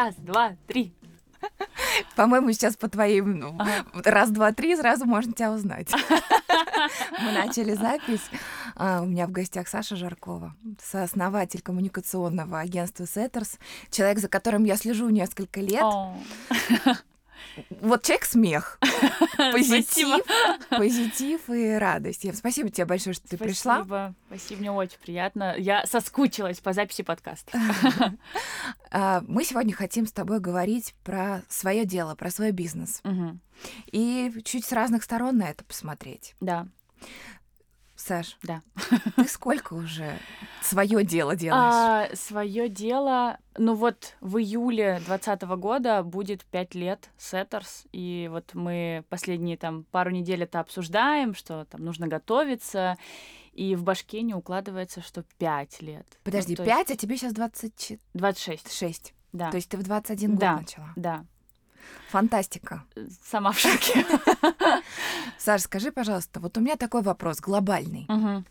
Раз, два, три. По-моему, сейчас по твоим ну, ага. раз, два, три сразу можно тебя узнать. Мы начали запись. А, у меня в гостях Саша Жаркова, сооснователь коммуникационного агентства Setters, человек, за которым я слежу несколько лет. Вот человек смех, позитив, позитив и радость. Спасибо тебе большое, что ты спасибо, пришла. Спасибо, спасибо, мне очень приятно. Я соскучилась по записи подкаста. А, мы сегодня хотим с тобой говорить про свое дело, про свой бизнес. И чуть с разных сторон на это посмотреть. Да. Саш, да. Ты сколько уже свое дело делаешь? А, свое дело, ну вот в июле 2020 года будет пять лет Сеттерс, и вот мы последние там пару недель это обсуждаем, что там нужно готовиться, и в башке не укладывается, что пять лет. Подожди, ну, 5, есть... а тебе сейчас 20... 26. 6. Да. То есть ты в 21 да, год начала? Да. Фантастика. Сама в шоке. Саш, скажи, пожалуйста, вот у меня такой вопрос глобальный. Угу.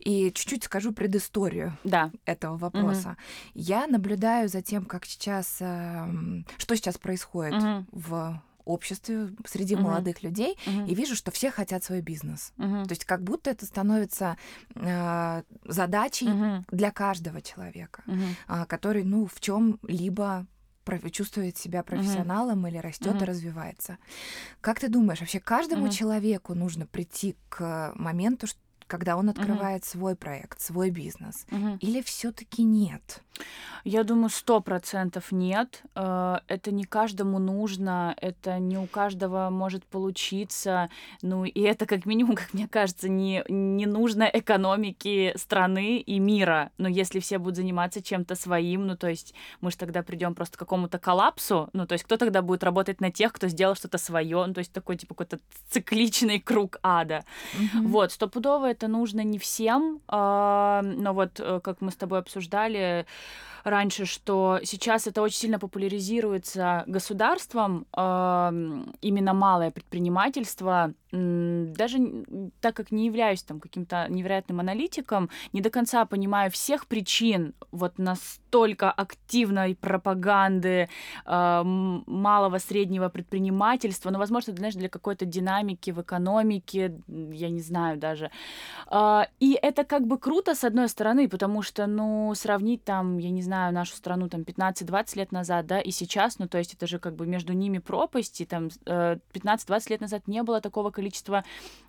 И чуть-чуть скажу предысторию да. этого вопроса. Угу. Я наблюдаю за тем, как сейчас, э, что сейчас происходит угу. в обществе среди uh-huh. молодых людей uh-huh. и вижу, что все хотят свой бизнес. Uh-huh. То есть как будто это становится э, задачей uh-huh. для каждого человека, uh-huh. э, который, ну, в чем-либо чувствует себя профессионалом uh-huh. или растет uh-huh. и развивается. Как ты думаешь, вообще каждому uh-huh. человеку нужно прийти к моменту, когда он открывает uh-huh. свой проект, свой бизнес, uh-huh. или все-таки нет? Я думаю, сто процентов нет. Э, это не каждому нужно, это не у каждого может получиться. Ну, и это, как минимум, как мне кажется, не, не нужно экономике страны и мира. Но если все будут заниматься чем-то своим, ну, то есть мы же тогда придем просто к какому-то коллапсу. Ну, то есть кто тогда будет работать на тех, кто сделал что-то свое? Ну, то есть такой, типа, какой-то цикличный круг ада. Mm-hmm. Вот, стопудово это нужно не всем. А, но вот, э, как мы с тобой обсуждали, раньше, что сейчас это очень сильно популяризируется государством, именно малое предпринимательство, даже так как не являюсь там каким-то невероятным аналитиком, не до конца понимаю всех причин вот настолько активной пропаганды э, малого среднего предпринимательства, но, возможно, знаешь, для какой-то динамики в экономике, я не знаю даже. Э, и это как бы круто с одной стороны, потому что, ну, сравнить там, я не знаю, нашу страну там 15-20 лет назад, да, и сейчас, ну, то есть это же как бы между ними пропасть, и там э, 15-20 лет назад не было такого количества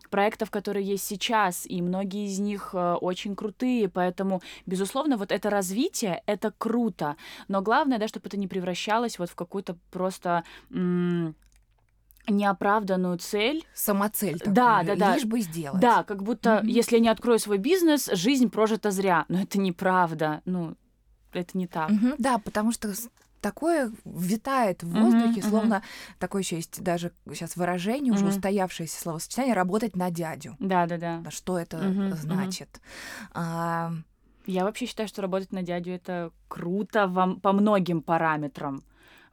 проектов, которые есть сейчас, и многие из них э, очень крутые, поэтому, безусловно, вот это развитие, это круто, но главное, да, чтобы это не превращалось вот в какую-то просто неоправданную цель. Самоцель. Такую, да, да, да. Лишь бы сделать. Да, как будто, mm-hmm. если я не открою свой бизнес, жизнь прожита зря. Но это неправда. Ну, это не так. Mm-hmm. Да, потому что такое витает в воздухе, uh-huh, словно uh-huh. такое еще есть даже сейчас выражение, uh-huh. уже устоявшееся словосочетание работать на дядю. Да, да, да. Что это uh-huh, значит? Uh-huh. А... Я вообще считаю, что работать на дядю это круто вам по многим параметрам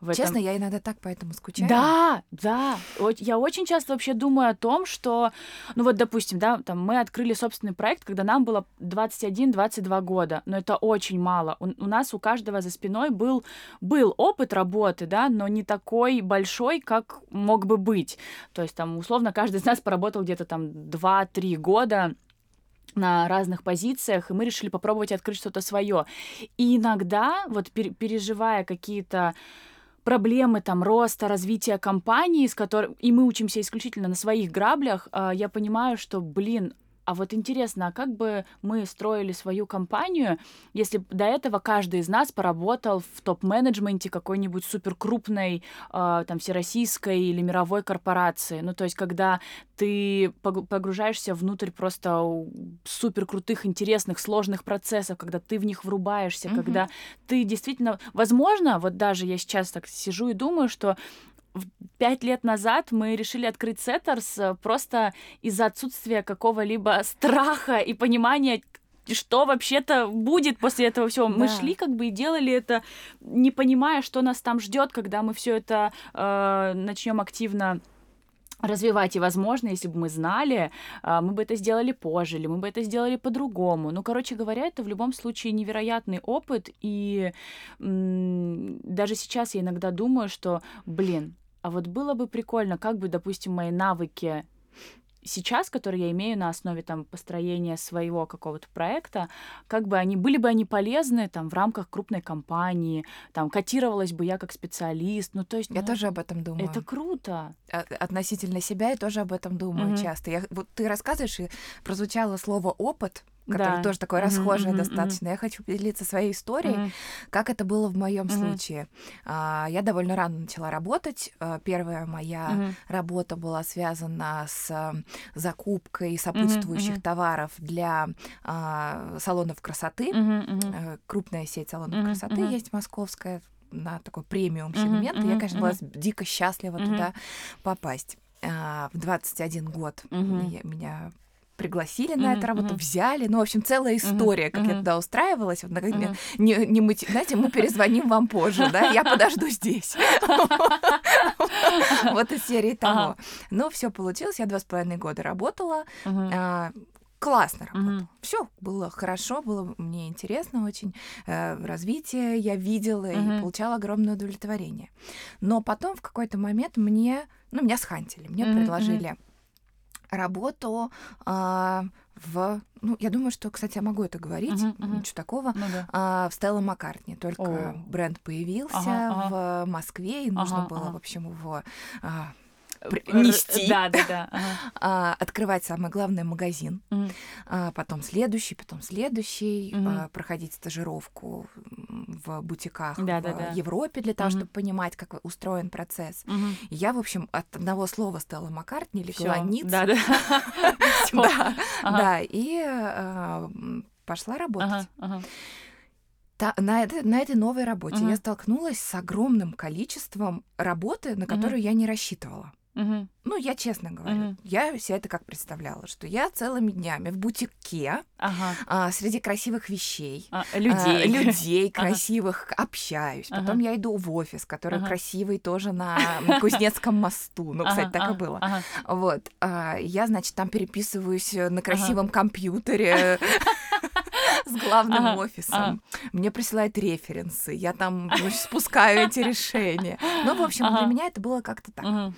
в этом. Честно, я иногда так поэтому скучаю. Да, да. Я очень часто вообще думаю о том, что, ну вот, допустим, да, там мы открыли собственный проект, когда нам было 21-22 года, но это очень мало. У, у нас у каждого за спиной был, был опыт работы, да, но не такой большой, как мог бы быть. То есть там, условно, каждый из нас поработал где-то там 2-3 года, на разных позициях, и мы решили попробовать открыть что-то свое. И иногда, вот переживая какие-то проблемы там роста, развития компании, с которой и мы учимся исключительно на своих граблях, а, я понимаю, что, блин, а вот интересно, а как бы мы строили свою компанию, если до этого каждый из нас поработал в топ-менеджменте какой-нибудь суперкрупной, э, там, всероссийской или мировой корпорации? Ну, то есть, когда ты погружаешься внутрь просто супер крутых, интересных, сложных процессов, когда ты в них врубаешься, mm-hmm. когда ты действительно, возможно, вот даже я сейчас так сижу и думаю, что пять лет назад мы решили открыть Сеттерс э, просто из-за отсутствия какого-либо страха и понимания, что вообще-то будет после этого всего. Да. Мы шли как бы и делали это, не понимая, что нас там ждет, когда мы все это э, начнем активно развивать. И, возможно, если бы мы знали, а, мы бы это сделали позже, или мы бы это сделали по-другому. Ну, короче говоря, это в любом случае невероятный опыт. И даже сейчас я иногда думаю, что, блин, а вот было бы прикольно, как бы, допустим, мои навыки сейчас, которые я имею на основе там построения своего какого-то проекта, как бы они были бы они полезны там в рамках крупной компании, там котировалась бы я как специалист, ну то есть я ну, тоже об этом думаю. Это круто. А, относительно себя я тоже об этом думаю mm-hmm. часто. Я вот ты рассказываешь и прозвучало слово опыт, который да. тоже такое расхожее mm-hmm, достаточно. Mm-hmm. Я хочу поделиться своей историей, mm-hmm. как это было в моем mm-hmm. случае. А, я довольно рано начала работать. А, первая моя mm-hmm. работа была связана с а, закупкой сопутствующих mm-hmm. товаров для а, салонов красоты. Mm-hmm. Крупная сеть салонов mm-hmm. красоты mm-hmm. есть московская на такой премиум сегмент. Mm-hmm. И я, конечно, mm-hmm. была дико счастлива mm-hmm. туда попасть. А, в 21 год mm-hmm. я, меня пригласили на эту работу, взяли. Ну, в общем, целая история, как я туда устраивалась. Вот, mm-hmm. не, не мы, знаете, мы перезвоним вам позже, да, я подожду здесь. Вот из серии того. Ну, все получилось. Я два с половиной года работала а, классно работала. Mm-hmm. Все было хорошо, было мне интересно очень. Э, развитие я видела mm-hmm. и получала огромное удовлетворение. Но потом в какой-то момент мне, ну, меня схантили, мне mm-hmm. предложили работу а, в, ну, я думаю, что, кстати, я могу это говорить, uh-huh, uh-huh. ничего такого, ну, да. а, в Стелла Маккартни. Только oh. бренд появился ага, ага. в Москве, и нужно ага, было, ага. в общем, его а, нести. Да, да, да. Ага. открывать самый главный магазин, угу. потом следующий, потом следующий, угу. проходить стажировку в бутиках да, в да, да. Европе для того, угу. чтобы понимать, как устроен процесс. Угу. я, в общем, от одного слова стала Маккартни легла ниц. Да, да. Да, да, и пошла работать. Та, на, это, на этой новой работе uh-huh. я столкнулась с огромным количеством работы, на которую uh-huh. я не рассчитывала. Угу. Ну, я честно говорю, угу. я себе это как представляла, что я целыми днями в бутике, ага. а, среди красивых вещей, а, людей, а, людей красивых ага. общаюсь. Потом ага. я иду в офис, который ага. красивый тоже на Кузнецком мосту. Ну, кстати, ага, так и было. Ага. Вот. А, я, значит, там переписываюсь на красивом ага. компьютере с главным ага, офисом. Ага. Мне присылают референсы, я там спускаю эти решения. Ну, в общем, ага. для меня это было как-то так. Ага.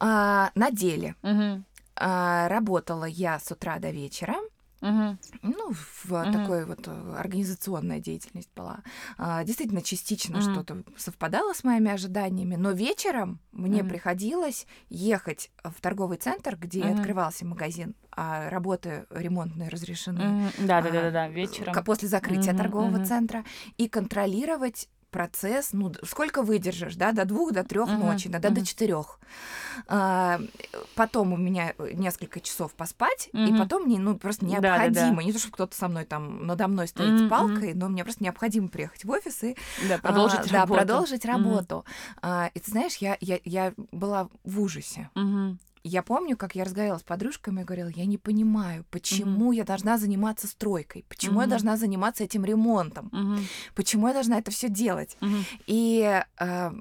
А, на деле угу. а, работала я с утра до вечера. Угу. Ну, в угу. такой вот э, организационная деятельность была. А, действительно, частично угу. что-то совпадало с моими ожиданиями, но вечером мне угу. приходилось ехать в торговый центр, где угу. открывался магазин, а работы ремонтные разрешены. Да, да, да, да, вечером. После закрытия угу, торгового угу. центра и контролировать процесс, ну, сколько выдержишь, да, до двух, до трех uh-huh, ночи, иногда uh-huh. до четырех. А, потом у меня несколько часов поспать, uh-huh. и потом мне, ну, просто необходимо, да, да, да. не то, чтобы кто-то со мной там надо мной стоит uh-huh. с палкой, но мне просто необходимо приехать в офис и да, продолжить а, работу. Да, продолжить работу. Uh-huh. А, и ты знаешь, я, я, я была в ужасе. Uh-huh я помню, как я разговаривала с подружками и говорила, я не понимаю, почему mm-hmm. я должна заниматься стройкой, почему mm-hmm. я должна заниматься этим ремонтом, mm-hmm. почему я должна это все делать. Mm-hmm. И э,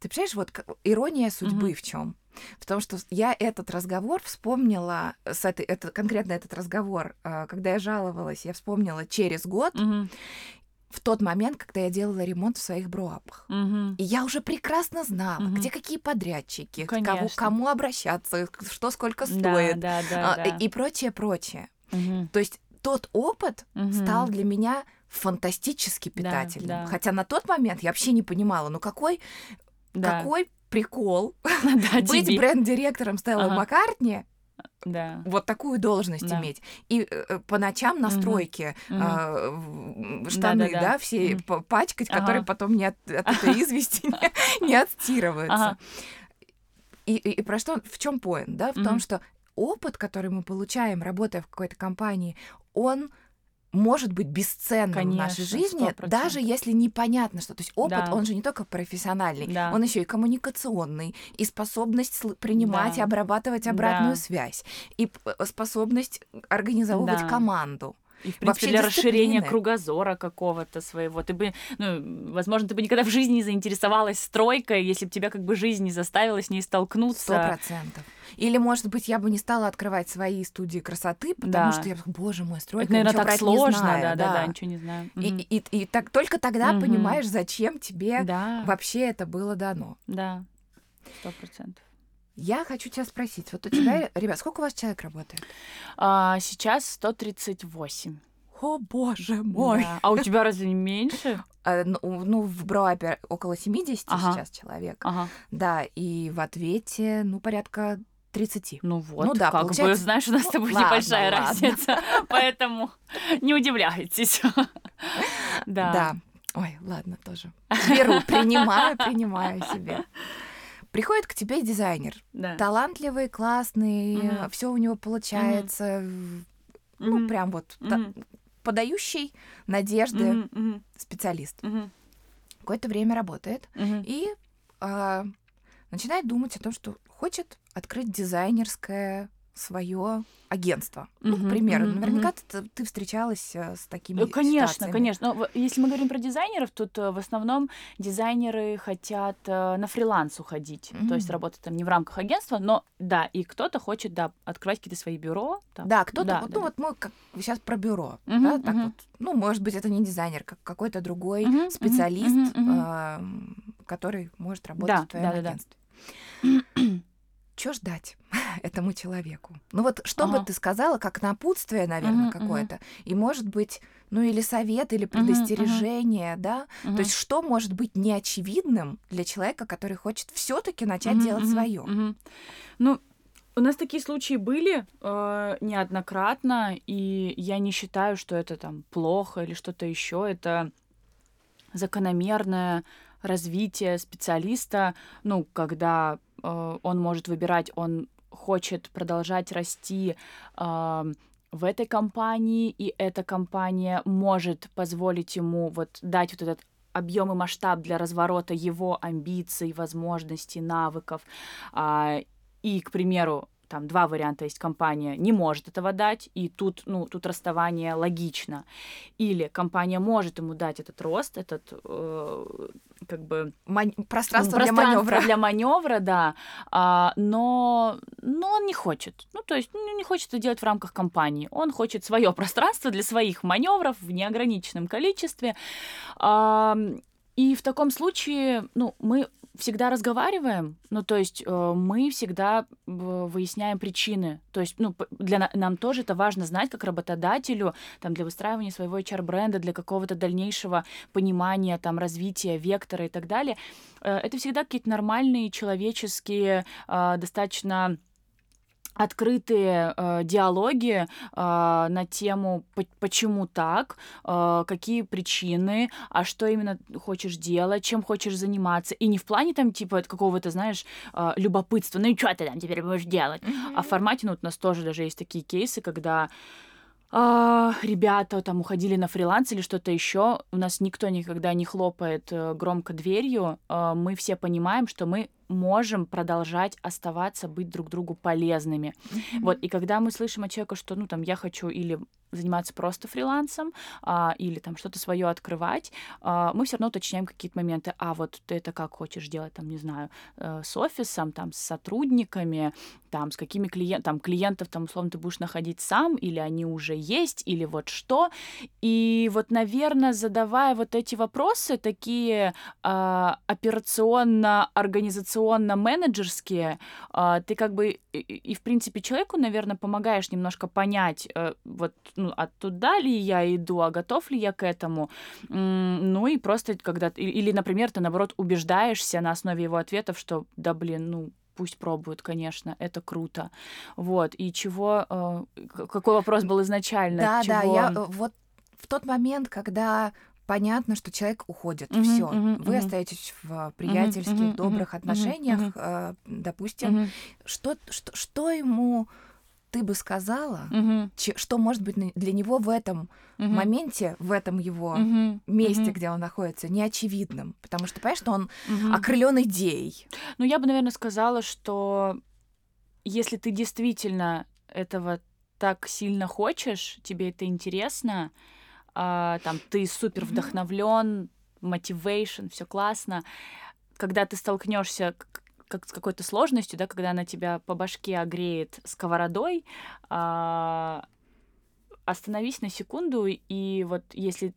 ты понимаешь, вот ирония судьбы mm-hmm. в чем? В том, что я этот разговор вспомнила, с этой, это, конкретно этот разговор, э, когда я жаловалась, я вспомнила через год, mm-hmm в тот момент, когда я делала ремонт в своих броапах. Угу. И я уже прекрасно знала, угу. где какие подрядчики, кого, кому обращаться, что сколько стоит да, да, да, а, да. и прочее, прочее. Угу. То есть тот опыт угу. стал для меня фантастически питательным. Да, да. Хотя на тот момент я вообще не понимала, ну какой, да. какой прикол быть бренд-директором Стеллы Маккартни да. вот такую должность да. иметь. И э, э по ночам на стройке угу. э, штаны, да, да, да. все угу. пачкать, ага. которые потом не от, от этой извести не, не отстирываются. И, и, и про что, в чем поинт, да, в том, что опыт, который мы получаем, работая в какой-то компании, он может быть бесценным Конечно, в нашей жизни, 100%. даже если непонятно что. То есть опыт, да. он же не только профессиональный, да. он еще и коммуникационный, и способность принимать да. и обрабатывать обратную да. связь, и способность организовывать да. команду. И, в принципе, Вообще для расширения кругозора какого-то своего. Ты бы, ну, возможно, ты бы никогда в жизни не заинтересовалась стройкой, если бы тебя как бы жизнь не заставила с ней Сто столкнуться. процентов. Или, может быть, я бы не стала открывать свои студии красоты, потому Да. что я, боже мой, стройка, Это, наверное, ничего так это не сложно, знаю, да, да, да, ничего не знаю. И, Мгм. и, и так, только тогда Мгм. понимаешь, зачем тебе Да, вообще это было дано. да, сто процентов. Я хочу тебя спросить, вот у тебя, ребят, сколько у вас человек работает? А, сейчас 138. О, боже мой! Да. А у тебя разве не меньше? А, ну, ну, в Броапе около 70 Ага. сейчас человек. Ага. Да, и в ответе, ну, порядка 30. Ну вот, Ну да, как бы, получается- знаешь, у нас ну, с тобой ладно, небольшая ладно. разница, поэтому не удивляйтесь. Да. Да. Ой, ладно, тоже. Беру, принимаю, принимаю себе. Приходит к тебе дизайнер. Да. Талантливый, классный, Мгм. все у него получается. Ну, Мгм. прям вот та- Мгм. подающий надежды мгм, специалист. мгм, Какое-то время работает мгм. и а, начинает думать о том, что хочет открыть дизайнерское свое агентство. Ну, к примеру, мгм, наверняка ты, ты встречалась э, с такими Ну, конечно, ситуациями. конечно. Но если мы говорим про дизайнеров, тут э, в основном дизайнеры хотят на фриланс уходить. То есть работать там не в рамках агентства, но да, и кто-то хочет, да, открывать какие-то свои бюро. там. Да, кто-то, Да, вот, да, ну да. вот мы как, сейчас про бюро, Мгм, да, так мгм. вот, ну, может быть, это не дизайнер, как какой-то другой мгм, специалист, мгм. ам, который может работать Да, в твоем да, да, да. агентстве. Что ждать этому человеку? Ну вот что бы Ага. ты сказала, как напутствие, наверное, мгм. какое-то, и может быть, ну или совет, или предостережение, да? Мгм. То есть что может быть неочевидным для человека, который хочет все-таки начать Мгм, делать мгм, свое? мгм. Ну, у нас такие случаи были э, неоднократно, и я не считаю, что это там плохо или что-то еще. Это закономерное развитие специалиста, ну, когда э, он может выбирать, он хочет продолжать расти а, в этой компании, и эта компания может позволить ему вот дать вот этот объем и масштаб для разворота его амбиций, возможностей, навыков. А, и, к примеру, там два варианта есть. Компания не может этого дать, и тут, ну, тут расставание логично. Или компания может ему дать этот рост, этот э, как бы Мань- Пространство, ну, для пространство маневра. для маневра, да, а, но, но он не хочет. Ну, то есть, ну, не хочет это делать в рамках компании. Он хочет свое пространство для своих маневров в неограниченном количестве. А, и в таком случае, ну, мы всегда разговариваем, ну, то есть э, мы всегда э, выясняем причины. То есть, ну, для на- нам тоже это важно знать, как работодателю, там, для выстраивания своего HR-бренда, для какого-то дальнейшего понимания, там, развития, вектора и так далее. Э, Это всегда какие-то нормальные, человеческие, э, достаточно открытые э, диалоги э, на тему по- почему так, э, какие причины, а что именно хочешь делать, чем хочешь заниматься. И не в плане там типа какого-то, знаешь, э, любопытства, ну и что ты там теперь будешь делать, а в формате, ну, вот у нас тоже даже есть такие кейсы, когда а, ребята там уходили на фриланс или что-то еще. У нас никто никогда не хлопает э, громко дверью. Мы все понимаем, что мы можем продолжать оставаться, быть друг другу полезными. Вот, и когда мы слышим от человека, что, ну, там, я хочу или заниматься просто фрилансом, а, или там что-то свое открывать, а, мы все равно уточняем какие-то моменты. А вот ты это как хочешь делать, там, не знаю, э, с офисом, там, с сотрудниками, там, с какими клиентами, там, клиентов, там, условно, ты будешь находить сам, или они уже есть, или вот что. И вот, наверное, задавая вот эти вопросы, такие а, операционно-организационно-менеджерские, а, ты как бы и, и, в принципе, человеку, наверное, помогаешь немножко понять, э, вот, ну, а туда ли я иду, а готов ли я к этому. Ну и просто когда... Или, например, ты, наоборот, убеждаешься на основе его ответов, что, да, блин, ну, пусть пробуют, конечно, это круто. Вот, и чего... э, Какой вопрос был изначально? Да, да, Чего- я э, вот в тот момент, когда понятно, что человек уходит, Мгм, все, мгм, вы мгм. остаетесь в приятельских, мгм, добрых мгм, отношениях, э, допустим, Мгм, что, что, что ему ты бы сказала, мгм, че- что может быть для него в этом мгм, моменте, в этом его мгм, месте, мгм, где он находится, неочевидным, потому что понимаешь, что он мгм. окрылен идеей. Ну, я бы, наверное, сказала, что если ты действительно этого так сильно хочешь, тебе это интересно, а, там ты супер вдохновлен, мотивейшн, все классно. Когда ты столкнешься как с какой-то сложностью, да, когда она тебя по башке огреет сковородой, а, остановись на секунду, и вот если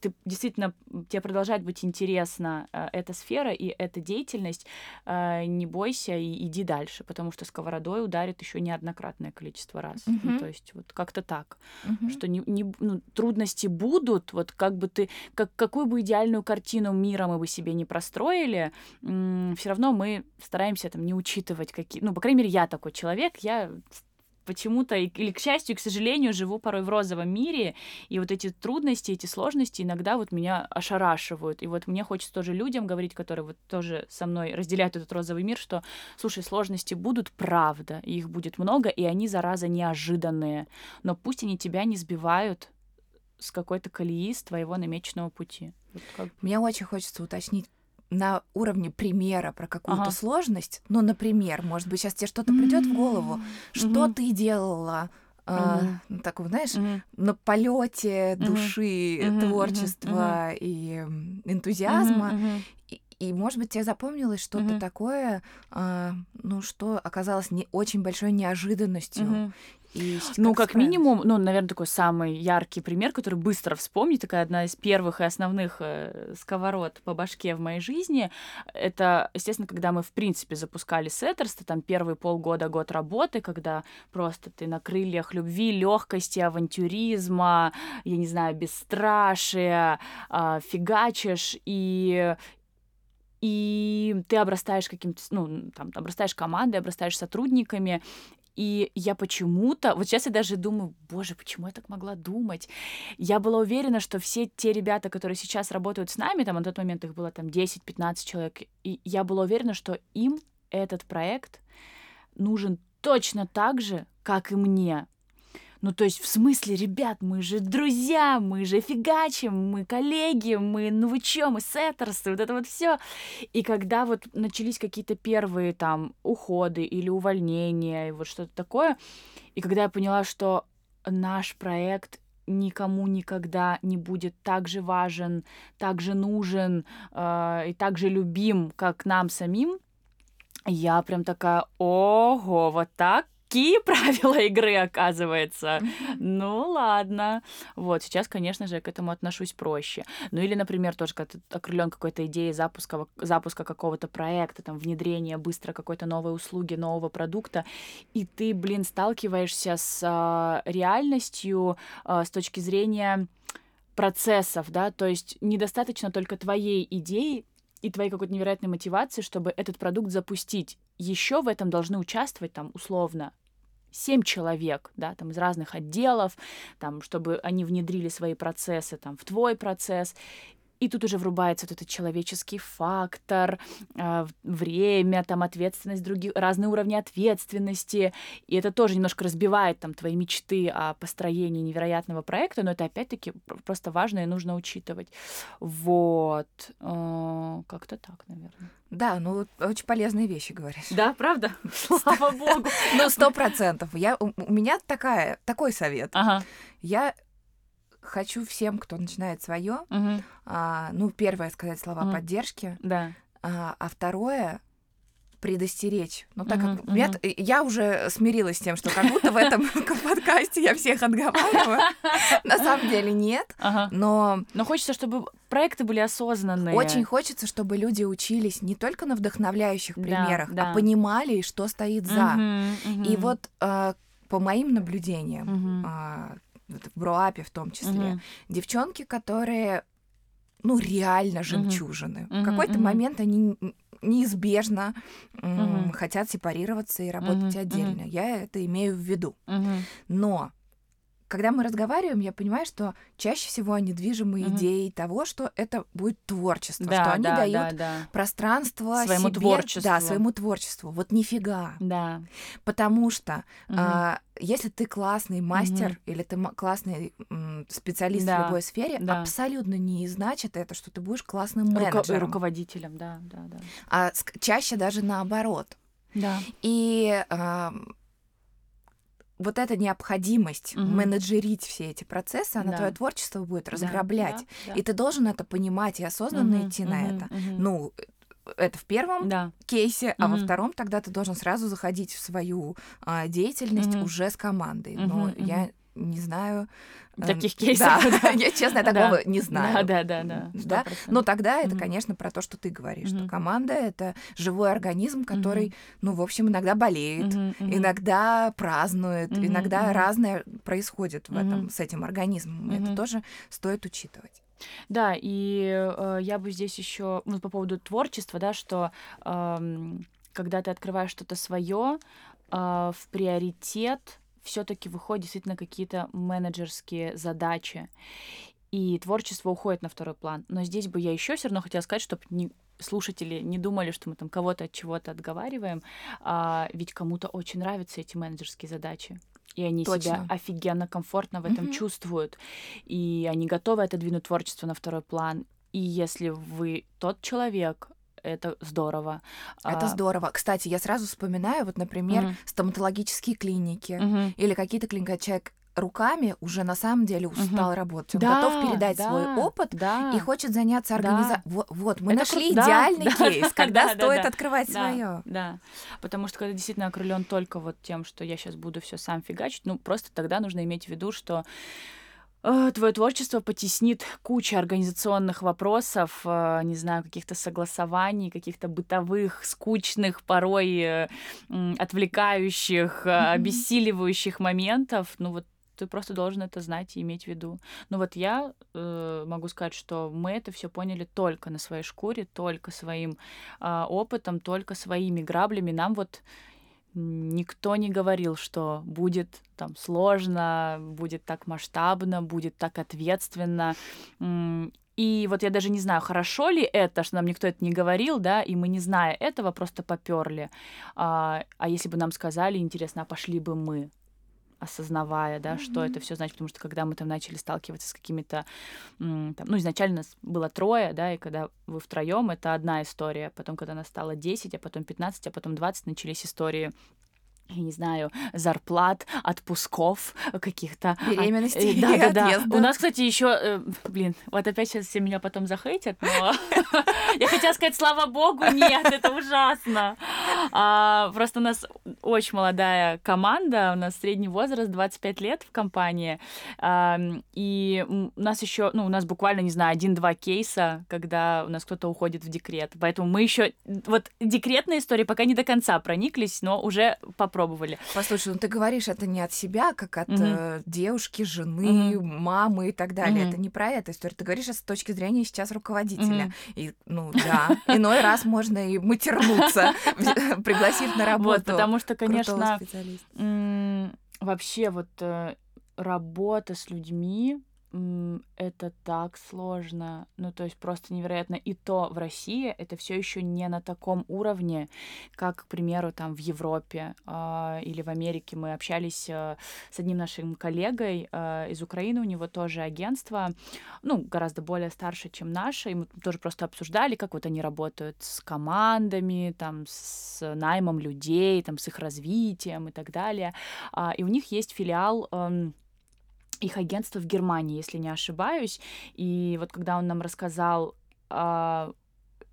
ты действительно тебе продолжает быть интересна э, эта сфера и эта деятельность, э, не бойся и иди дальше, потому что сковородой ударит еще неоднократное количество раз. Uh-huh. Ну, то есть вот как-то так, uh-huh. что не, не, ну, трудности будут, вот как бы ты, как, какую бы идеальную картину мира мы бы себе не простроили, все равно мы стараемся там не учитывать какие, ну, по крайней мере, я такой человек, я почему-то, или к счастью, и к сожалению, живу порой в розовом мире, и вот эти трудности, эти сложности иногда вот меня ошарашивают. И вот мне хочется тоже людям говорить, которые вот тоже со мной разделяют этот розовый мир, что, слушай, сложности будут, правда, их будет много, и они, зараза, неожиданные. Но пусть они тебя не сбивают с какой-то колеи, с твоего намеченного пути. Вот как... Мне очень хочется уточнить на уровне примера про какую-то ага. сложность, ну, например, может быть, сейчас тебе что-то придет в голову, что ты делала, Uh-huh. Uh, такого, знаешь, uh-huh. на полете души, uh-huh. творчества uh-huh. и энтузиазма. Uh-huh. И, может быть, тебе запомнилось что-то uh-huh. такое, uh, ну, что оказалось не очень большой неожиданностью. Uh-huh. И ну, как минимум, ну, наверное, такой самый яркий пример, который быстро вспомнить, такая одна из первых и основных э, сковород по башке в моей жизни, это, естественно, когда мы, в принципе, запускали Сеттерста, там первые полгода, год работы, когда просто ты на крыльях любви, легкости, авантюризма, я не знаю, бесстрашия, э, фигачишь, и, и ты обрастаешь каким-то, ну, там, обрастаешь командой, обрастаешь сотрудниками, и я почему-то, вот сейчас я даже думаю, боже, почему я так могла думать? Я была уверена, что все те ребята, которые сейчас работают с нами, там на тот момент их было там 10-15 человек, и я была уверена, что им этот проект нужен точно так же, как и мне. Ну, то есть, в смысле, ребят, мы же друзья, мы же фигачим, мы коллеги, мы, ну вы чё, мы сеттерсы, вот это вот все. И когда вот начались какие-то первые там уходы или увольнения, и вот что-то такое, и когда я поняла, что наш проект никому никогда не будет так же важен, так же нужен э, и так же любим, как нам самим, я прям такая, ого, вот так такие правила игры, оказывается. Ну, ладно. Вот, сейчас, конечно же, я к этому отношусь проще. Ну, или, например, тоже, когда ты окрылен какой-то идеей запуска, запуска какого-то проекта, там, внедрения быстро какой-то новой услуги, нового продукта, и ты, блин, сталкиваешься с а, реальностью а, с точки зрения процессов, да, то есть недостаточно только твоей идеи, и твоей какой-то невероятной мотивации, чтобы этот продукт запустить. Еще в этом должны участвовать там условно семь человек, да, там из разных отделов, там, чтобы они внедрили свои процессы там в твой процесс. И тут уже врубается вот этот человеческий фактор, э, время, там ответственность, другие, разные уровни ответственности. И это тоже немножко разбивает там твои мечты о построении невероятного проекта, но это опять-таки просто важно и нужно учитывать. Вот. Э, как-то так, наверное. Да, ну очень полезные вещи говоришь. Да, правда? Слава богу. Ну, сто процентов. Я, у, у меня такая, такой совет. Ага. Я хочу всем, кто начинает свое, угу. а, ну, первое сказать слова угу. поддержки, да. а, а второе предостеречь. Ну, так uh-huh, как uh-huh. Я, я уже смирилась с тем, что как будто в этом подкасте я всех отговариваю. На самом деле нет. Но... Но хочется, чтобы проекты были осознанные. Очень хочется, чтобы люди учились не только на вдохновляющих примерах, а понимали, что стоит за. И вот а, по моим наблюдениям, в Броапе в том числе, угу. девчонки, которые, ну, реально жемчужины. Угу. В какой-то угу. момент они неизбежно угу. хотят сепарироваться и работать угу. отдельно. Угу. Я это имею в виду. Угу. Но когда мы разговариваем, я понимаю, что чаще всего они движимы mm-hmm. идеей того, что это будет творчество, да, что они да, дают да, да. пространство своему себе, творчеству. Да, своему творчеству. Вот нифига. Да. Потому что mm-hmm. а, если ты классный мастер mm-hmm. или ты классный м, специалист да, в любой сфере, да. абсолютно не значит это, что ты будешь классным менеджером. руководителем, да, да, да. А чаще даже наоборот. Да. И а, вот эта необходимость Мгм. менеджерить все эти процессы, она Да. твое творчество будет разграблять. да, да. И ты должен это понимать и осознанно Мгм, идти на мгм, это. мгм. Ну, это в первом Да. кейсе, а во Мгм. втором тогда ты должен сразу заходить в свою а, деятельность Мгм. уже с командой. Но Мгм, я не знаю. эм, Таких да, кейсов. да, я честно Да. такого не знаю. Да, да, да, да. Да? 100%. Но тогда это, конечно, про то, что ты говоришь, что команда это живой организм, который, ну, в общем, иногда болеет, иногда празднует, иногда разное происходит в этом с этим организмом. Это тоже стоит учитывать. Да, и э, я бы здесь еще ну, по поводу творчества, да, что эм, когда ты открываешь что-то свое, в приоритет все-таки выходят действительно какие-то менеджерские задачи. И творчество уходит на второй план. Но здесь бы я еще все равно хотела сказать, чтобы не, слушатели не думали, что мы там кого-то от чего-то отговариваем, а, ведь кому-то очень нравятся эти менеджерские задачи. И они себя Точно. офигенно комфортно в этом Мгм. чувствуют. И они готовы отодвинуть творчество на второй план. И если вы тот человек, это здорово. Это А, здорово. Кстати, я сразу вспоминаю, вот, например, Мгм. стоматологические клиники мгм. или какие-то клиники, человек руками уже на самом деле устал работать. Он Да, готов передать да, свой опыт да. и хочет заняться Да. организацией. Вот, вот, мы Это нашли кру- да, идеальный да, кейс, да, когда да, да, стоит да. открывать Да, свое. Да, потому что когда действительно окрылен только вот тем, что я сейчас буду все сам фигачить, ну просто тогда нужно иметь в виду, что твое творчество потеснит кучу организационных вопросов, э, не знаю, каких-то согласований, каких-то бытовых, скучных, порой э, отвлекающих, э, Мгм. обессиливающих моментов. Ну вот ты просто должен это знать и иметь в виду. Ну вот я э, могу сказать, что мы это все поняли только на своей шкуре, только своим а, опытом, только своими граблями. Нам вот никто не говорил, что будет там сложно, будет так масштабно, будет так ответственно. И вот я даже не знаю, хорошо ли это, что нам никто это не говорил, да, и мы, не зная этого, просто поперли. А, а если бы нам сказали, интересно, а пошли бы мы? Осознавая, да, что это все значит, потому что когда мы там начали сталкиваться с какими-то, там, ну, изначально нас было трое, да, и когда вы втроем, это одна история, потом, когда нас стало 10, а потом 15, а потом 20, начались истории я не знаю, зарплат, отпусков каких-то. а, Беременности э, и да, да, да. У нас, кстати, еще, блин, вот опять сейчас все меня потом захейтят, но я хотела сказать, слава богу, нет, это ужасно. А, Просто у нас очень молодая команда, у нас средний возраст 25 лет в компании, и у нас еще, ну, у нас буквально, не знаю, один-два кейса, когда у нас кто-то уходит в декрет, поэтому мы еще, вот декретные истории пока не до конца прониклись, но уже попробовали. Послушай, ну ты говоришь это не от себя, как от Мгм. э, девушки, жены, Мгм. мамы и так далее. Мгм. Это не про эту историю. Ты говоришь это с точки зрения сейчас руководителя. Мгм. И, ну да, иной раз можно и матернуться, пригласив на работу. Вот, потому что, конечно, вообще вот э, работа с людьми это так сложно, ну то есть просто невероятно. И то в России это все еще не на таком уровне, как, к примеру, там в Европе а, или в Америке. Мы общались э, с одним нашим коллегой э, из Украины, у него тоже агентство, ну гораздо более старше, чем наше, и мы тоже просто обсуждали, как вот они работают с командами, там с наймом людей, там с их развитием и так далее. А, И у них есть филиал эм, их агентства в Германии, если не ошибаюсь. И вот когда он нам рассказал,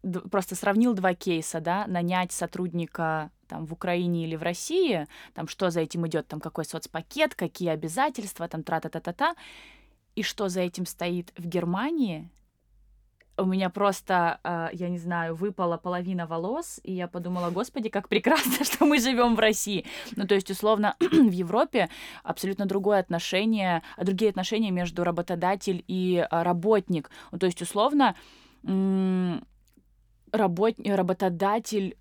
д- просто сравнил два кейса, да, нанять сотрудника там в Украине или в России, там что за этим идет, там какой соцпакет, какие обязательства, там тра-та-та-та-та, и что за этим стоит в Германии, у меня просто, а, я не знаю, выпала половина волос, и я подумала, господи, как прекрасно, что мы живем в России. Ну, то есть, условно, в Европе абсолютно другое отношение, а, другие отношения между работодатель и а, работник. Ну, то есть, условно, работ... работодатель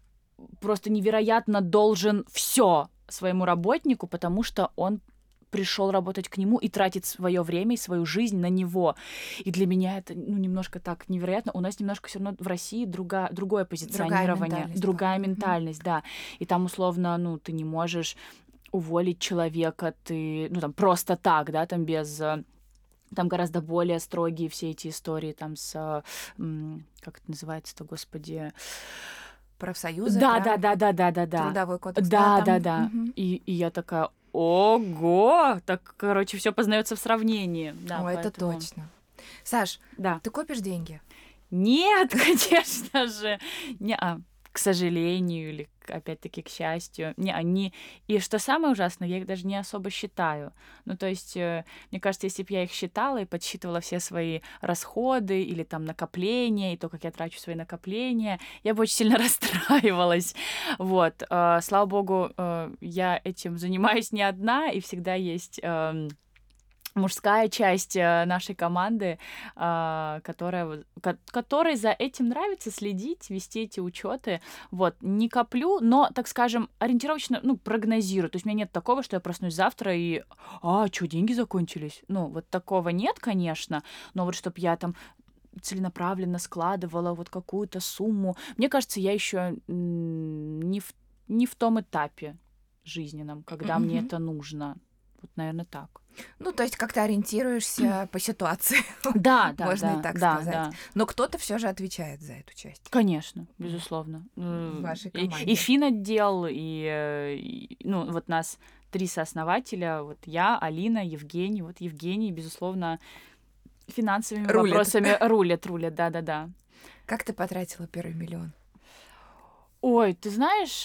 просто невероятно должен все своему работнику, потому что он пришел работать к нему и тратит свое время и свою жизнь на него. И для меня это ну, немножко так невероятно. У нас немножко все равно в России друга, другое позиционирование, ментальность, другая да. Ментальность, да. И там условно, ну, ты не можешь уволить человека, ты, ну, там, просто так, да, там, без э, там гораздо более строгие все эти истории там с, э, как это называется-то, господи, Профсоюзы, да, да, да, да, да, да, да. трудовой кодекс. Да, да, да. И, и я такая, ого, так, короче, все познается в сравнении. Да, О, поэтому... это точно. Саш, Да. ты копишь деньги? Нет, конечно же. Не, а, к сожалению, или опять-таки к счастью. Не, они... И что самое ужасное, я их даже не особо считаю. Ну, то есть, э, мне кажется, если бы я их считала и подсчитывала все свои расходы или там накопления, и то, как я трачу свои накопления, я бы очень сильно расстраивалась. Вот. э, Слава богу, э, я этим занимаюсь не одна, и всегда есть эм, мужская часть э, нашей команды, а, которая, которой за этим нравится следить, вести эти учеты. Вот, не коплю, но, так скажем, ориентировочно, ну, прогнозирую. То есть у меня нет такого, что я проснусь завтра и, а, что, деньги закончились? Ну, вот такого нет, конечно, но вот чтобы я там целенаправленно складывала вот какую-то сумму. Мне кажется, я еще не в, не в том этапе жизненном, когда мне Мгм. это нужно. Вот, наверное, так. Ну, то есть как-то ориентируешься по ситуации. Да, да, Можно и так да, сказать. да. Но кто-то все же отвечает за эту часть. Конечно, безусловно. В вашей И- команде. И, финотдел, и, э, и, ну, вот нас три сооснователя, вот я, Алина, Евгений. Вот Евгений, безусловно, финансовыми Рулит. вопросами рулит, рулит, да-да-да. Как ты потратила первый миллион? Ой, ты знаешь,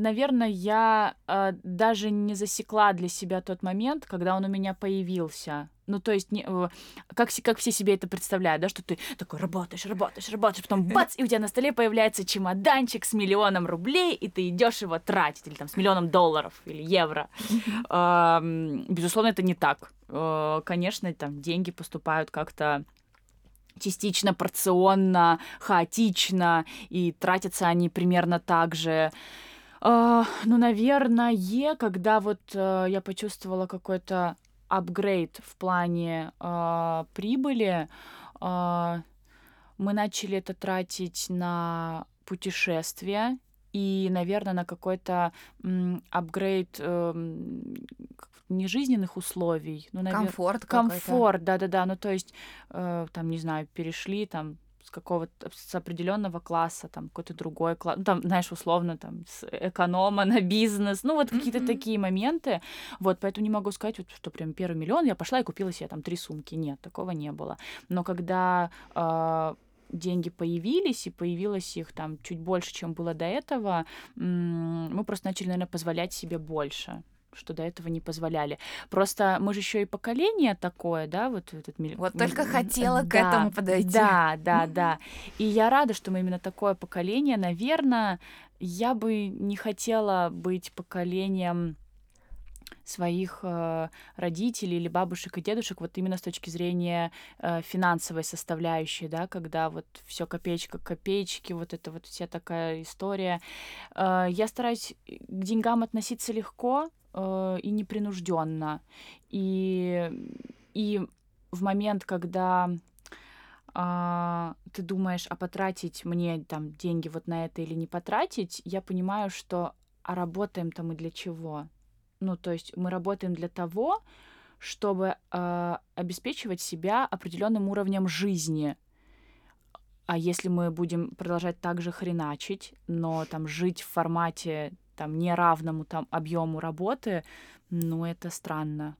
наверное, я а, даже не засекла для себя тот момент, когда он у меня появился. Ну, то есть, не, э, как, се- как все себе это представляют, да, что ты такой работаешь, работаешь, работаешь, потом бац, и у тебя на столе появляется чемоданчик с миллионом рублей, и ты идешь его тратить, или там с миллионом долларов, или евро. Безусловно, это не так. Э, Конечно, там деньги поступают как-то частично порционно, хаотично, и тратятся они примерно так же. А, ну, наверное, когда вот э, я почувствовала какой-то апгрейд в плане а, прибыли, а, мы начали это тратить на путешествия и, наверное, на какой-то апгрейд эм, не жизненных условий, ну, наверное, Комфорт комфорт, да-да-да, ну то есть э, там не знаю перешли там с какого-то с определенного класса там какой-то другой класс, ну, там знаешь условно там с эконома на бизнес, ну вот какие-то Мгм. такие моменты, вот поэтому не могу сказать вот что прям первый миллион я пошла и купила себе там три сумки, нет такого не было, но когда э, деньги появились, и появилось их там чуть больше, чем было до этого, мы просто начали, наверное, позволять себе больше что до этого не позволяли. Просто мы же еще и поколение такое, да, вот этот миль- Вот только хотела к да, этому подойти. Да, да, да. И я рада, что мы именно такое поколение. Наверное, я бы не хотела быть поколением своих э, родителей или бабушек и дедушек вот именно с точки зрения э, финансовой составляющей, да, когда вот все копеечка к копеечке, вот это вот вся такая история. Э, я стараюсь к деньгам относиться легко и непринужденно. И, и в момент, когда а, ты думаешь, а потратить мне там деньги вот на это или не потратить, я понимаю, что а работаем-то мы для чего? Ну, то есть мы работаем для того, чтобы э, обеспечивать себя определенным уровнем жизни. А если мы будем продолжать так же хреначить, но там жить в формате там неравному там объему работы, ну это странно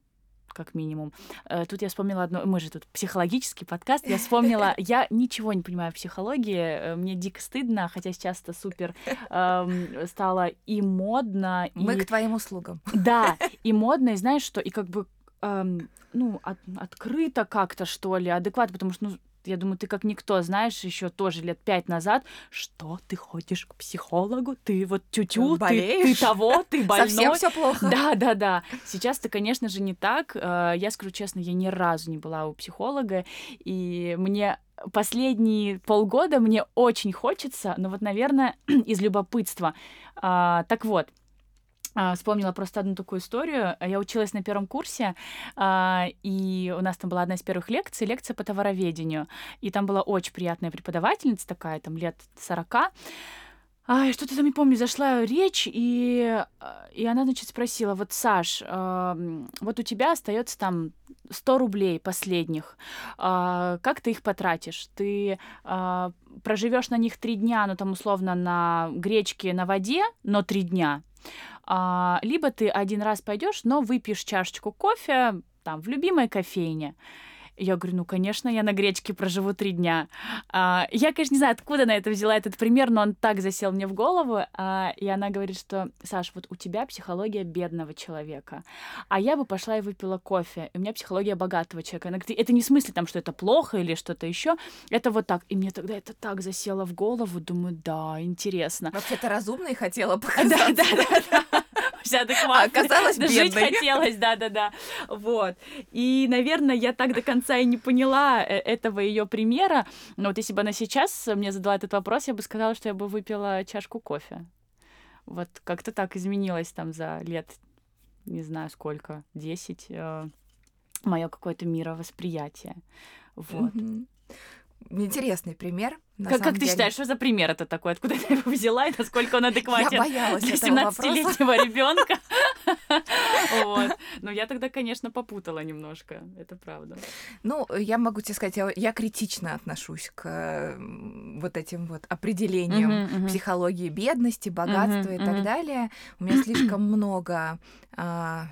как минимум. Э, Тут я вспомнила одно, мы же тут психологический подкаст, я вспомнила, я ничего не понимаю в психологии, э, мне дико стыдно, хотя сейчас это супер эм, стало и модно, и... Мы к твоим услугам. Да, и модно, и знаешь что, и как бы, эм, ну, от- открыто как-то, что ли, адекватно, потому что, ну, я думаю, ты как никто знаешь еще тоже лет пять назад, что ты ходишь к психологу, ты вот тю-тю, ты, ты того, ты больной. Совсем все плохо. Да, да, да. Сейчас это, конечно же, не так. Э, Я скажу честно, я ни разу не была у психолога, и мне последние полгода мне очень хочется, но вот, наверное, из любопытства. А, Так вот, Вспомнила просто одну такую историю. Я училась на первом курсе, а, и у нас там была одна из первых лекций, лекция по товароведению. И там была очень приятная преподавательница такая, там лет 40. Ай, что-то там не помню, зашла речь, и, а, и она, значит, спросила, вот, Саш, ам, вот у тебя остается там 100 рублей последних, а, как ты их потратишь? Ты проживешь на них три дня, ну там условно на гречке, на воде, но три дня, а, либо ты один раз пойдешь, но выпьешь чашечку кофе там в любимой кофейне. Я говорю, ну, конечно, я на гречке проживу три дня. А, я, конечно, не знаю, откуда она это взяла этот пример, но он так засел мне в голову. А, и она говорит, что, Саш, вот у тебя психология бедного человека, а я бы пошла и выпила кофе. И у меня психология богатого человека. Она говорит, это не в смысле там, что это плохо или что-то еще. Это вот так. И мне тогда это так засело в голову. Думаю, да, интересно. Вообще-то разумно и хотела показаться. Да, да, да, да вся адекватная. А оказалось да, Жить хотелось, да-да-да. Вот. И, наверное, я так до конца и не поняла э, этого ее примера. Но вот если бы она сейчас мне задала этот вопрос, я бы сказала, что я бы выпила чашку кофе. Вот как-то так изменилось там за лет, не знаю сколько, десять, э, мое какое-то мировосприятие. Вот. Интересный пример. Как, как ты деле. считаешь, что за пример это такой? Откуда ты его взяла и насколько он адекватен я боялась для 17-летнего ребенка? Вот. Но я тогда, конечно, попутала немножко, это правда. Ну, я могу тебе сказать, я, я критично отношусь к вот этим вот определениям uh-huh, uh-huh. психологии бедности, богатства uh-huh, и так далее. У меня слишком много а,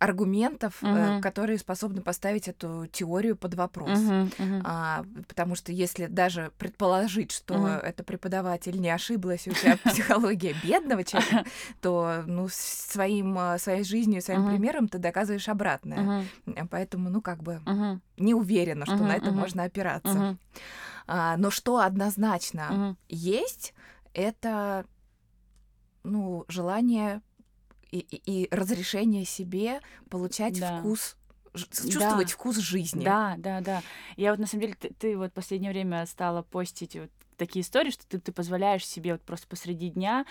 аргументов, uh-huh. э, которые способны поставить эту теорию под вопрос. Uh-huh, uh-huh. А, потому что если даже предположить, что uh-huh. это преподаватель не ошиблась, у тебя психология бедного человека, то ну, своим, а, своей жизнью, своим uh-huh. примером ты доказываешь обратное. Uh-huh. Поэтому, ну, как бы uh-huh. не уверена, что uh-huh, на это uh-huh. можно опираться. Uh-huh. А, но что однозначно uh-huh. есть, это ну, желание и, и, и разрешение себе получать да. вкус чувствовать да. вкус жизни. Да, да, да. Я вот на самом деле, ты, ты вот последнее время стала постить вот такие истории, что ты, ты позволяешь себе вот просто посреди дня.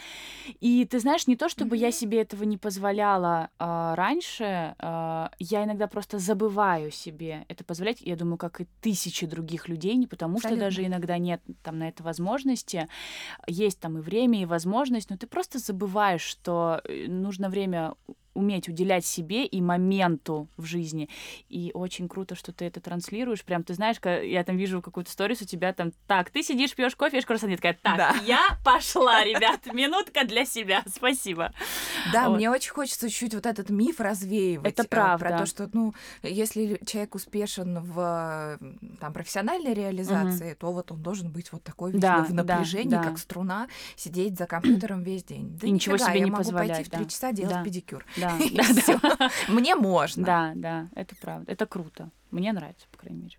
И ты знаешь, не то чтобы mm-hmm. я себе этого не позволяла а, раньше, а, я иногда просто забываю себе это позволять. Я думаю, как и тысячи других людей, не потому Абсолютно. что даже иногда нет там на это возможности. Есть там и время, и возможность, но ты просто забываешь, что э, нужно время уметь уделять себе и моменту в жизни. И очень круто, что ты это транслируешь. Прям, ты знаешь, я там вижу какую-то сторис у тебя там, так, ты сидишь, пьешь кофе, я красота такая, так, да. я пошла, ребят, минутка для себя, спасибо. Да, вот. мне очень хочется чуть-чуть вот этот миф развеивать. Это правда. Про то, что, ну, если человек успешен в там, профессиональной реализации, угу. то вот он должен быть вот такой да, в напряжении, да, да. как струна, сидеть за компьютером весь день. Да и ничего себе я не могу позволять. пойти в три часа делать да. педикюр. Да, да, да. Мне можно. Да, да, это правда. Это круто. Мне нравится, по крайней мере.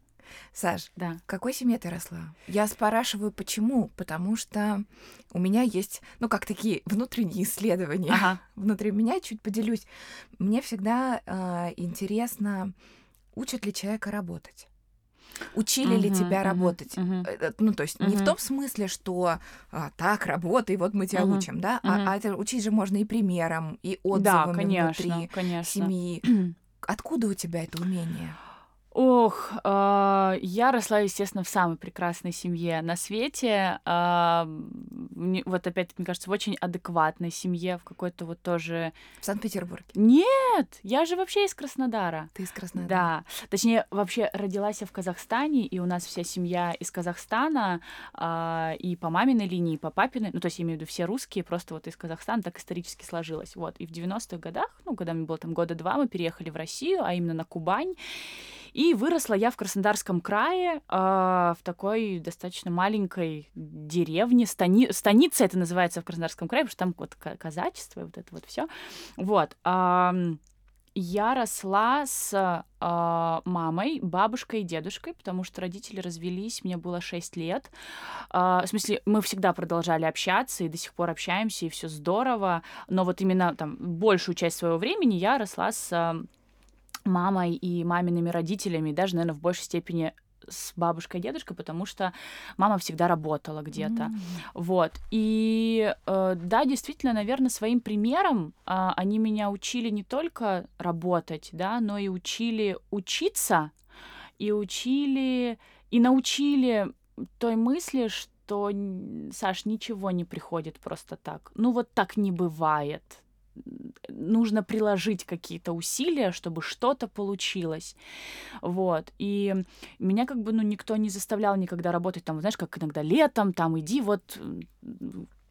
Саш, да. в какой семье ты росла? Я спрашиваю, почему? Потому что у меня есть, ну, как такие внутренние исследования. Ага. Внутри меня чуть поделюсь. Мне всегда э, интересно, учат ли человека работать. Учили uh-huh, ли тебя uh-huh, работать? Uh-huh. Ну, то есть uh-huh. не в том смысле, что а, так, работай, вот мы тебя uh-huh. учим, да, uh-huh. а, а это учить же можно и примером, и отзывами да, конечно, внутри конечно. семьи. Откуда у тебя это умение? Ох, э, я росла, естественно, в самой прекрасной семье на свете. Э, вот опять, мне кажется, в очень адекватной семье, в какой-то вот тоже... В Санкт-Петербурге? Нет, я же вообще из Краснодара. Ты из Краснодара? Да. Точнее, вообще родилась я в Казахстане, и у нас вся семья из Казахстана, э, и по маминой линии, и по папиной, ну, то есть я имею в виду все русские, просто вот из Казахстана так исторически сложилось. Вот, и в 90-х годах, ну, когда мне было там года два, мы переехали в Россию, а именно на Кубань, и выросла я в Краснодарском крае, э, в такой достаточно маленькой деревне, стани... станица это называется в Краснодарском крае, потому что там вот казачество и вот это вот все. Вот. Э, я росла с э, мамой, бабушкой и дедушкой, потому что родители развелись, мне было 6 лет. Э, в смысле, мы всегда продолжали общаться и до сих пор общаемся, и все здорово. Но вот именно там большую часть своего времени я росла с мамой и мамиными родителями, даже, наверное, в большей степени с бабушкой и дедушкой, потому что мама всегда работала где-то. Mm. Вот. И э, да, действительно, наверное, своим примером э, они меня учили не только работать, да, но и учили учиться, и учили, и научили той мысли, что, Саш, ничего не приходит просто так. Ну вот так не бывает нужно приложить какие-то усилия, чтобы что-то получилось. Вот. И меня как бы, ну, никто не заставлял никогда работать там, знаешь, как иногда летом, там, иди вот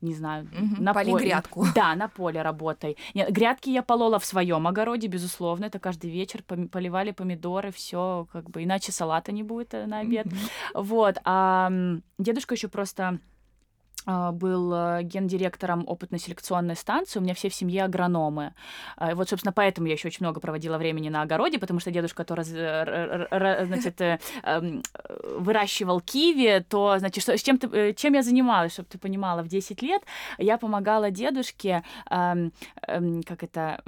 не знаю, Мгм, на поле. грядку. Да, на поле работай. Нет, грядки я полола в своем огороде, безусловно. Это каждый вечер поливали помидоры, все как бы, иначе салата не будет э, на обед. Мгм. Вот. А дедушка еще просто был э, гендиректором опытно-селекционной станции, у меня все в семье агрономы. А, и Вот, собственно, поэтому я еще очень много проводила времени на огороде, потому что дедушка то раз- р- значит, э, эм, э, выращивал киви, то, значит, что, с чем, ты, э, чем я занималась, чтобы ты понимала, в 10 лет я помогала дедушке, эм, эм, как это...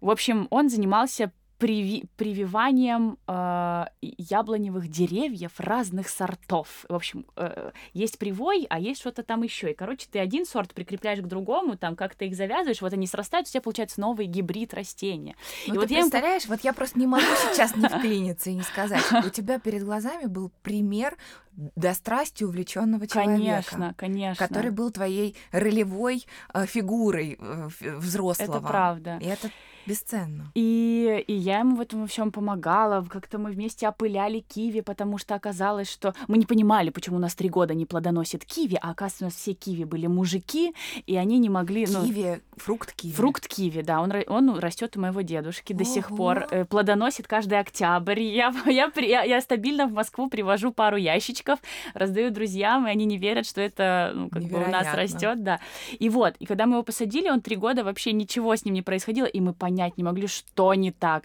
В общем, он занимался приви- прививанием э, яблоневых деревьев разных сортов. В общем, э, есть привой, а есть что-то там еще. И, короче, ты один сорт прикрепляешь к другому, там как-то их завязываешь, вот они срастают, у тебя получается новый гибрид растения. Ну, И ты вот я им представляешь, вот я просто не могу сейчас не вклиниться и не сказать. У тебя перед глазами был пример до страсти увлеченного человека. Конечно, конечно. Который был твоей ролевой э, фигурой э, взрослого. Это правда. И это бесценно. И, и я ему в этом во всем помогала. Как-то мы вместе опыляли киви, потому что оказалось, что мы не понимали, почему у нас три года не плодоносит киви, а оказывается, у нас все киви были мужики, и они не могли... ну, Киви, фрукт киви. Фрукт киви, да, он, он растет у моего дедушки до сих Ого. пор, э, плодоносит каждый октябрь. Я, я, я, я стабильно в Москву привожу пару ящичков, раздаю друзьям, и они не верят, что это ну, как бы у нас растет, да. И вот, и когда мы его посадили, он три года вообще ничего с ним не происходило, и мы понять не могли, что не так.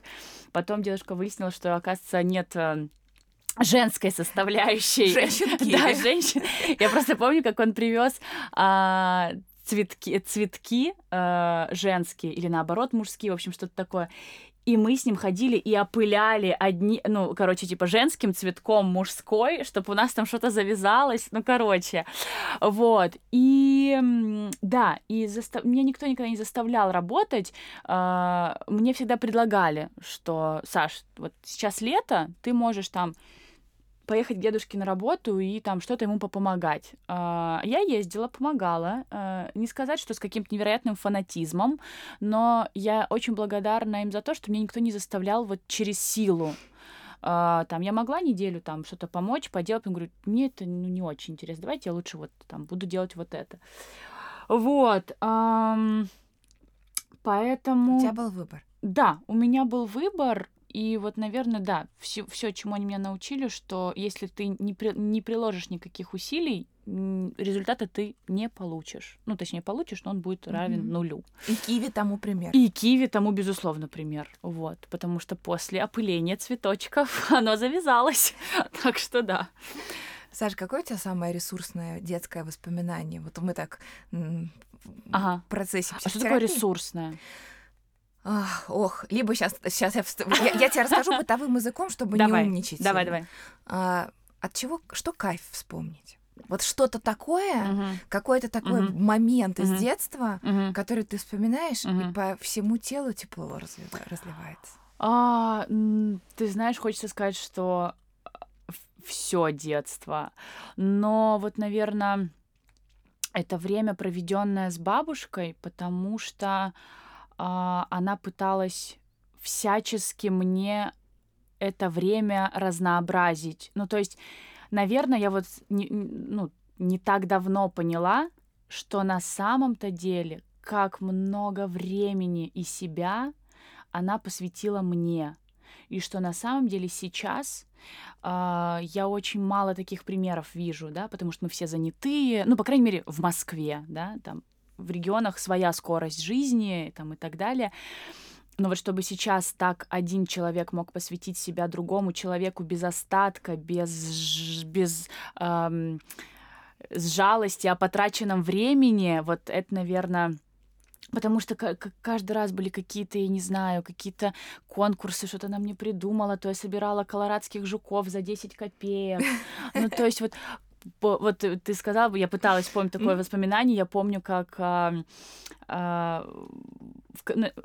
Потом дедушка выяснил, что, оказывается, нет э, женской составляющей. Женщин-киви. Да, женщин. Я просто помню, как он привез а, цветки, цветки а, женские или наоборот мужские, в общем, что-то такое. И мы с ним ходили и опыляли одни, ну, короче, типа женским цветком мужской, чтобы у нас там что-то завязалось, ну, короче, вот. И да, и застав... меня никто никогда не заставлял работать. А, Мне всегда предлагали, что, Саш, вот сейчас лето, ты можешь там поехать к дедушке на работу и там что-то ему попомогать. А, Я ездила, помогала. А, Не сказать, что с каким-то невероятным фанатизмом, но я очень благодарна им за то, что меня никто не заставлял вот через силу. А, Там я могла неделю там что-то помочь, поделать, он говорит, мне это ну, не очень интересно, давайте я лучше вот там буду делать вот это. Вот. Поэтому... У тебя был выбор. Да, у меня был выбор, и вот, наверное, да, все, все, чему они меня научили, что если ты не, при- не приложишь никаких усилий, результата ты не получишь. Ну, точнее, получишь, но он будет равен Мгм. нулю. И киви тому пример. И киви тому, безусловно, пример. Вот, потому что после опыления цветочков оно завязалось. Так что да. Саша, какое у тебя самое ресурсное детское воспоминание? Вот мы так Ага. в процессе А что такое ресурсное? Ах, ох, либо сейчас, сейчас я, вст- я, я тебе расскажу бытовым языком, чтобы Давай, не умничать. давай, сильно. давай. А, от чего, что кайф вспомнить? Вот что-то такое, Мгм, какой-то такой Мгм. момент из Мгм. детства, мгм. который ты вспоминаешь, и Мгм. по всему телу тепло разлива- разливается. А, ты знаешь, хочется сказать, что все детство. Но вот, наверное, это время, проведенное с бабушкой, потому что а, она пыталась всячески мне это время разнообразить. Ну, то есть, наверное, я вот не, ну, не так давно поняла, что на самом-то деле, как много времени и себя она посвятила мне. И что на самом деле сейчас а, я очень мало таких примеров вижу, да, потому что мы все занятые, ну, по крайней мере, в Москве, да, там в регионах своя скорость жизни там, и так далее. Но вот чтобы сейчас так один человек мог посвятить себя другому человеку без остатка, без, без ам, с жалости о потраченном времени, вот это, наверное, Потому что ка- ка- каждый раз были какие-то, я не знаю, какие-то конкурсы, что-то она мне придумала, то я собирала колорадских жуков за 10 копеек. Ну, то есть вот вот ты сказала, я пыталась вспомнить такое воспоминание. Я помню, как а, а,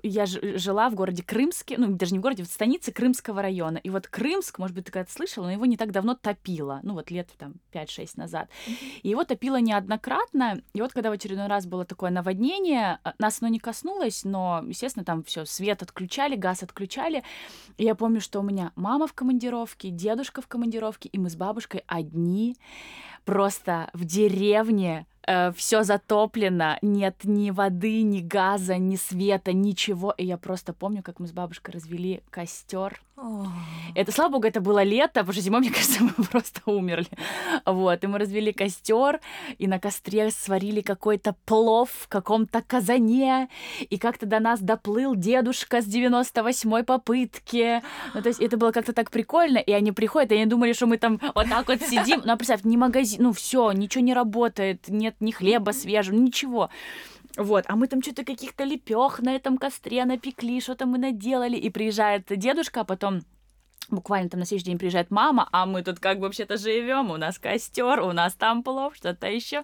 я ж- жила в городе Крымске, ну даже не в городе, в станице Крымского района. И вот Крымск, может быть, ты когда-то слышала, но его не так давно топило, ну вот лет там 5-6 назад. И его топило неоднократно. И вот когда в очередной раз было такое наводнение, а, нас оно не коснулось, но, естественно, там все, свет отключали, газ отключали. И я помню, что у меня мама в командировке, дедушка в командировке, и мы с бабушкой одни просто в деревне э, все затоплено, нет ни воды, ни газа, ни света, ничего. И я просто помню, как мы с бабушкой развели костер. Это, слава богу, это было лето, потому что зимой, мне кажется, мы просто умерли. Вот, и мы развели костер, и на костре сварили какой-то плов в каком-то казане, и как-то до нас доплыл дедушка с 98-й попытки. Ну, то есть это было как-то так прикольно, и они приходят, и они думали, что мы там вот так вот сидим. Ну, а представь, ни магазин, ну, все, ничего не работает, нет ни хлеба свежего, ничего. Вот, а мы там что-то каких-то лепех на этом костре напекли, что-то мы наделали, и приезжает дедушка, а потом буквально там на следующий день приезжает мама, а мы тут как бы вообще-то живем, у нас костер, у нас там плов, что-то еще.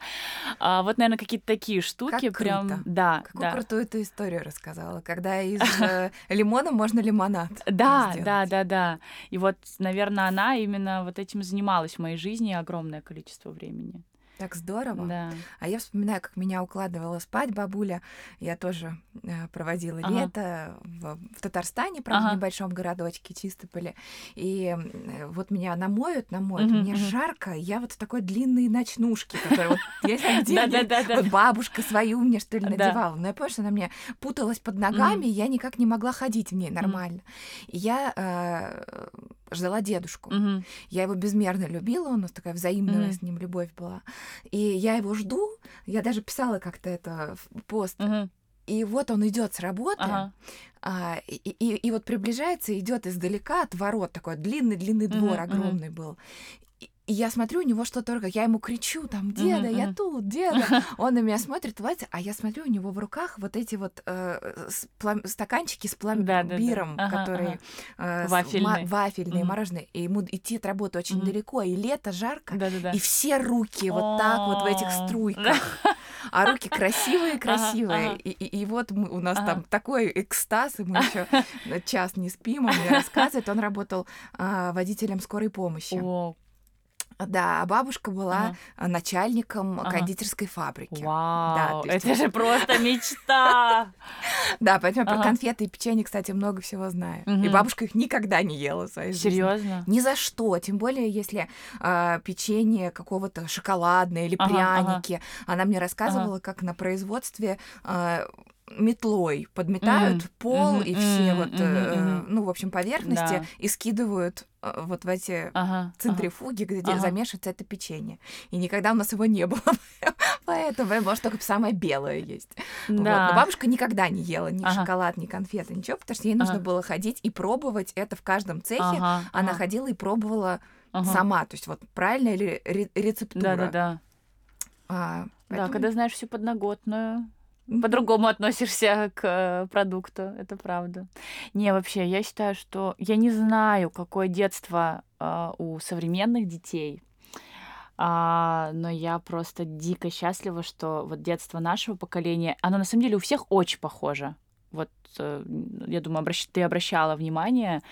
А, вот, наверное, какие-то такие штуки как прям. Круто. Да. Какую да. крутую ты историю рассказала, когда из э, лимона можно лимонад. Да, да, да, да. И вот, наверное, она именно вот этим занималась в моей жизни огромное количество времени. Так здорово. Да. А я вспоминаю, как меня укладывала спать бабуля. Я тоже э, проводила ага. лето в, в Татарстане, правда, ага. в небольшом городочке Чистополе. И э, вот меня намоют, намоют, угу, мне угу. жарко, я вот в такой длинной ночнушке, которая вот, я где вот бабушка свою мне, что ли, надевала. Но я помню, что она мне путалась под ногами, я никак не могла ходить в ней нормально. Я э, ждала дедушку. Угу. Я его безмерно любила, у нас такая взаимная угу. с ним любовь была. И я его жду, я даже писала как-то это в пост. Угу. И вот он идет с работы, ага. а, и, и, и вот приближается, идет издалека от ворот, такой длинный-длинный двор угу, огромный угу. был. И я смотрю, у него что-то только, я ему кричу, там, деда, я тут, деда. Он на меня смотрит, улыбается, а я смотрю, у него в руках вот эти вот э, стаканчики с пломбиром, да, да, да. которые. Э, вафельные, вафельные мороженое. И ему идти от работы очень далеко, и лето жарко, и все руки вот так вот в этих струйках. А руки красивые, красивые. Ага, ага. И, и, и вот мы, у нас там такой экстаз, и мы еще час не спим, он мне рассказывает. Он работал а, водителем скорой помощи. О, да, а бабушка была ага. начальником ага. кондитерской фабрики. Вау, да, это есть... же просто мечта! Да, поэтому про конфеты и печенье, кстати, много всего знаю. И бабушка их никогда не ела в своей жизни. Серьезно? Ни за что, тем более если а, печенье какого-то шоколадное или пряники. Она мне рассказывала, как на производстве а, метлой подметают mm-hmm. пол mm-hmm. и все mm-hmm. вот, mm-hmm. ну, в общем, поверхности да. и скидывают э, вот в эти ага, центрифуги, ага, где ага. замешивается это печенье. И никогда у нас его не было. Поэтому, может, только самое белое есть. Да. Вот. Но бабушка никогда не ела ни ага. шоколад, ни конфеты, ничего, потому что ей нужно ага. было ходить и пробовать это в каждом цехе. Ага, Она ага. ходила и пробовала ага. сама. То есть вот правильная ли рецептура. Да-да-да. А, поэтому... Да, когда знаешь всю подноготную по-другому относишься к э, продукту, это правда. Не, вообще, я считаю, что я не знаю, какое детство э, у современных детей, а, но я просто дико счастлива, что вот детство нашего поколения, оно на самом деле у всех очень похоже. Вот, э, я думаю, обращ... ты обращала внимание,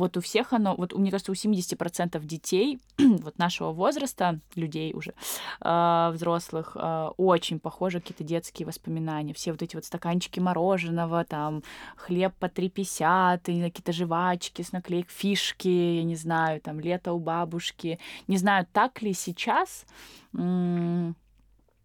вот у всех оно, вот мне кажется, у 70% детей вот нашего возраста, людей уже, э, взрослых, э, очень похожи какие-то детские воспоминания. Все вот эти вот стаканчики мороженого, там, хлеб по 3,50, и какие-то жвачки с наклеек, фишки, я не знаю, там, лето у бабушки. Не знаю, так ли сейчас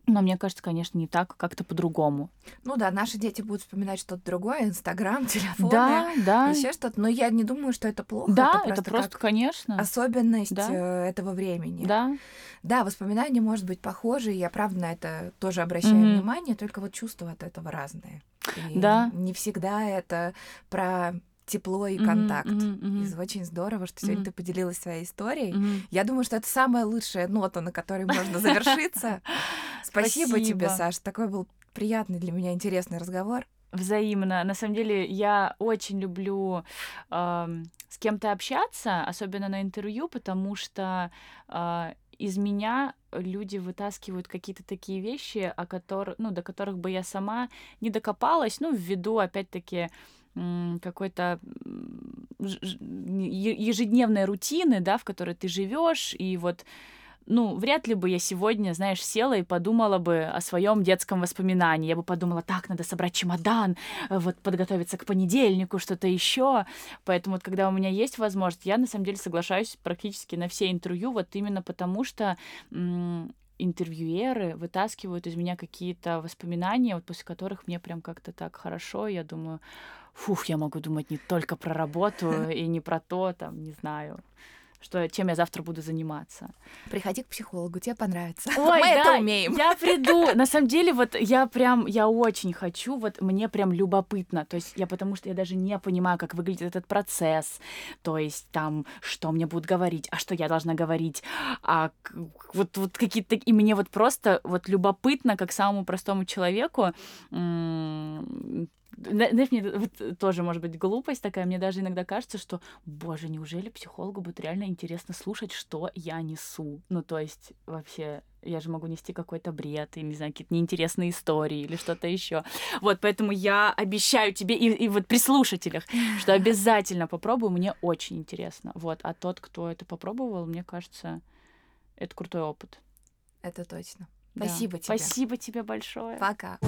но мне кажется, конечно, не так, как-то по-другому. Ну да, наши дети будут вспоминать что-то другое, Инстаграм, телефон, да, да. еще что-то. Но я не думаю, что это плохо. Да, это просто, это просто конечно. Особенность да. Э, этого времени. Да. Да, воспоминания, может быть, похожи. Я, правда, на это тоже обращаю mm-hmm. внимание, только вот чувства от этого разные. И да. Не всегда это про тепло и контакт. Mm-hmm, mm-hmm, И очень здорово, что сегодня mm-hmm. ты поделилась своей историей. Mm-hmm. Я думаю, что это самая лучшая нота, на которой можно завершиться. Спасибо тебе, Саш. Такой был приятный для меня интересный разговор. Взаимно. На самом деле, я очень люблю э, с кем-то общаться, особенно на интервью, потому что э, из меня люди вытаскивают какие-то такие вещи, о которых, ну, до которых бы я сама не докопалась, ну, ввиду, опять-таки, какой-то ежедневной рутины, да, в которой ты живешь, и вот ну, вряд ли бы я сегодня, знаешь, села и подумала бы о своем детском воспоминании. Я бы подумала, так, надо собрать чемодан, вот подготовиться к понедельнику, что-то еще. Поэтому вот когда у меня есть возможность, я на самом деле соглашаюсь практически на все интервью, вот именно потому что интервьюеры вытаскивают из меня какие-то воспоминания, вот после которых мне прям как-то так хорошо, я думаю, фух, я могу думать не только про работу и не про то, там, не знаю, что чем я завтра буду заниматься. Приходи к психологу, тебе понравится. Ой, Мы да, это умеем. Я приду. На самом деле, вот я прям, я очень хочу, вот мне прям любопытно. То есть я потому что я даже не понимаю, как выглядит этот процесс. То есть там, что мне будут говорить, а что я должна говорить. А вот, вот какие-то... И мне вот просто вот любопытно, как самому простому человеку, знаешь, мне вот тоже может быть глупость такая, мне даже иногда кажется, что, боже, неужели психологу будет реально интересно слушать, что я несу? Ну, то есть вообще я же могу нести какой-то бред, и, не знаю, какие-то неинтересные истории или что-то еще. Вот, поэтому я обещаю тебе и, и вот при слушателях, что обязательно попробую, мне очень интересно. Вот, а тот, кто это попробовал, мне кажется, это крутой опыт. Это точно. Да. Спасибо тебе. Спасибо тебе большое. Пока.